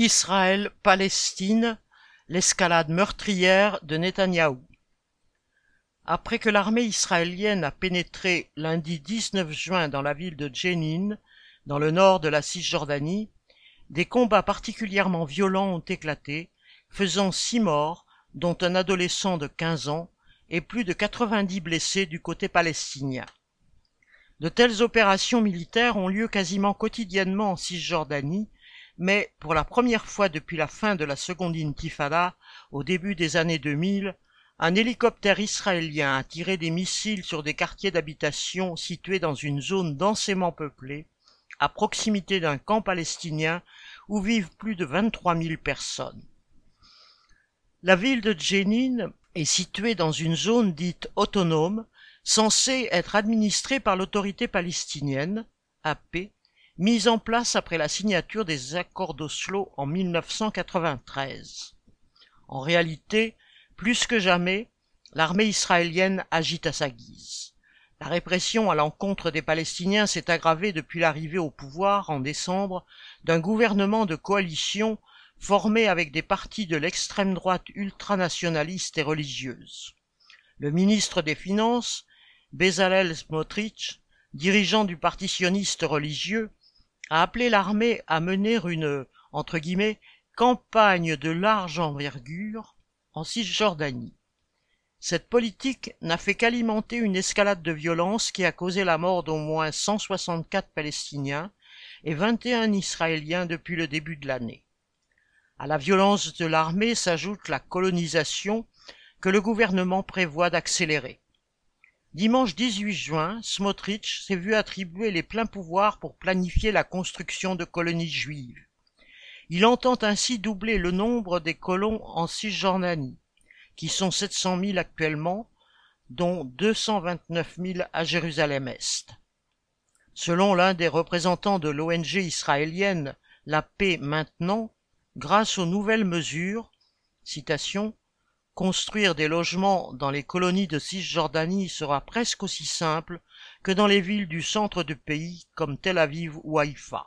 Israël-Palestine, l'escalade meurtrière de Netanyahou. Après que l'armée israélienne a pénétré lundi 19 juin dans la ville de Jenin, dans le nord de la Cisjordanie, des combats particulièrement violents ont éclaté, faisant six morts, dont un adolescent de 15 ans, et plus de 90 blessés du côté palestinien. De telles opérations militaires ont lieu quasiment quotidiennement en Cisjordanie, mais pour la première fois depuis la fin de la seconde intifada, au début des années 2000, un hélicoptère israélien a tiré des missiles sur des quartiers d'habitation situés dans une zone densément peuplée, à proximité d'un camp palestinien où vivent plus de 23 000 personnes. La ville de Jenin est située dans une zone dite autonome, censée être administrée par l'autorité palestinienne, AP, mise en place après la signature des accords d'Oslo en 1993. En réalité, plus que jamais, l'armée israélienne agite à sa guise. La répression à l'encontre des Palestiniens s'est aggravée depuis l'arrivée au pouvoir en décembre d'un gouvernement de coalition formé avec des partis de l'extrême droite ultranationaliste et religieuse. Le ministre des Finances, Bezalel Smotrich, dirigeant du parti sioniste religieux, a appelé l'armée à mener une entre guillemets campagne de large envergure en Cisjordanie. Cette politique n'a fait qu'alimenter une escalade de violence qui a causé la mort d'au moins 164 Palestiniens et 21 Israéliens depuis le début de l'année. À la violence de l'armée s'ajoute la colonisation que le gouvernement prévoit d'accélérer. Dimanche 18 juin, Smotrich s'est vu attribuer les pleins pouvoirs pour planifier la construction de colonies juives. Il entend ainsi doubler le nombre des colons en Cisjordanie, qui sont 700 000 actuellement, dont 229 000 à Jérusalem-Est. Selon l'un des représentants de l'ONG israélienne La Paix maintenant, grâce aux nouvelles mesures, citation, Construire des logements dans les colonies de Cisjordanie sera presque aussi simple que dans les villes du centre du pays comme Tel Aviv ou Haïfa.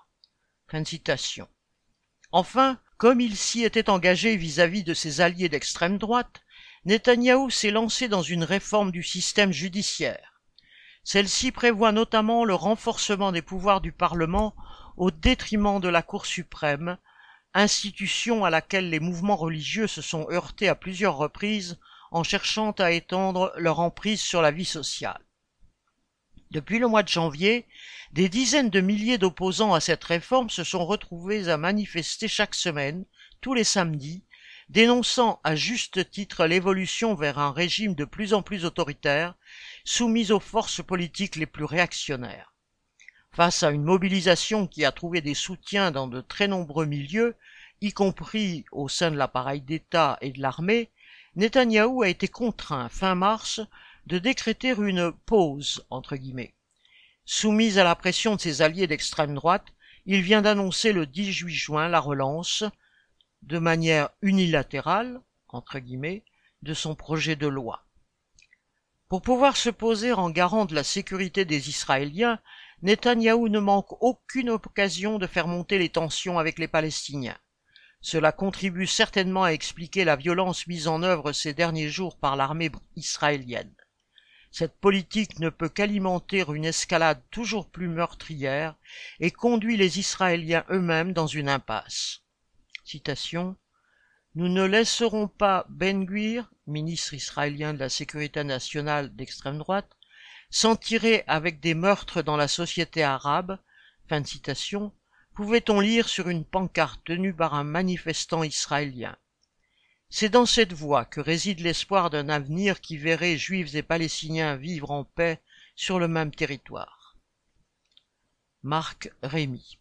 Enfin, comme il s'y était engagé vis-à-vis de ses alliés d'extrême droite, Netanyahou s'est lancé dans une réforme du système judiciaire. Celle-ci prévoit notamment le renforcement des pouvoirs du Parlement au détriment de la Cour suprême, institution à laquelle les mouvements religieux se sont heurtés à plusieurs reprises en cherchant à étendre leur emprise sur la vie sociale. Depuis le mois de janvier, des dizaines de milliers d'opposants à cette réforme se sont retrouvés à manifester chaque semaine, tous les samedis, dénonçant à juste titre l'évolution vers un régime de plus en plus autoritaire, soumis aux forces politiques les plus réactionnaires. Face à une mobilisation qui a trouvé des soutiens dans de très nombreux milieux, y compris au sein de l'appareil d'État et de l'armée, Netanyahou a été contraint fin mars de décréter une pause entre guillemets. Soumis à la pression de ses alliés d'extrême droite, il vient d'annoncer le 18 juin la relance, de manière unilatérale, entre guillemets, de son projet de loi. Pour pouvoir se poser en garant de la sécurité des Israéliens, Netanyahou ne manque aucune occasion de faire monter les tensions avec les Palestiniens. Cela contribue certainement à expliquer la violence mise en œuvre ces derniers jours par l'armée israélienne. Cette politique ne peut qu'alimenter une escalade toujours plus meurtrière et conduit les Israéliens eux-mêmes dans une impasse. Nous ne laisserons pas Ben Guir, ministre israélien de la Sécurité nationale d'extrême droite, s'en tirer avec des meurtres dans la société arabe, fin de citation, pouvait-on lire sur une pancarte tenue par un manifestant israélien? C'est dans cette voie que réside l'espoir d'un avenir qui verrait juifs et palestiniens vivre en paix sur le même territoire. Marc Rémy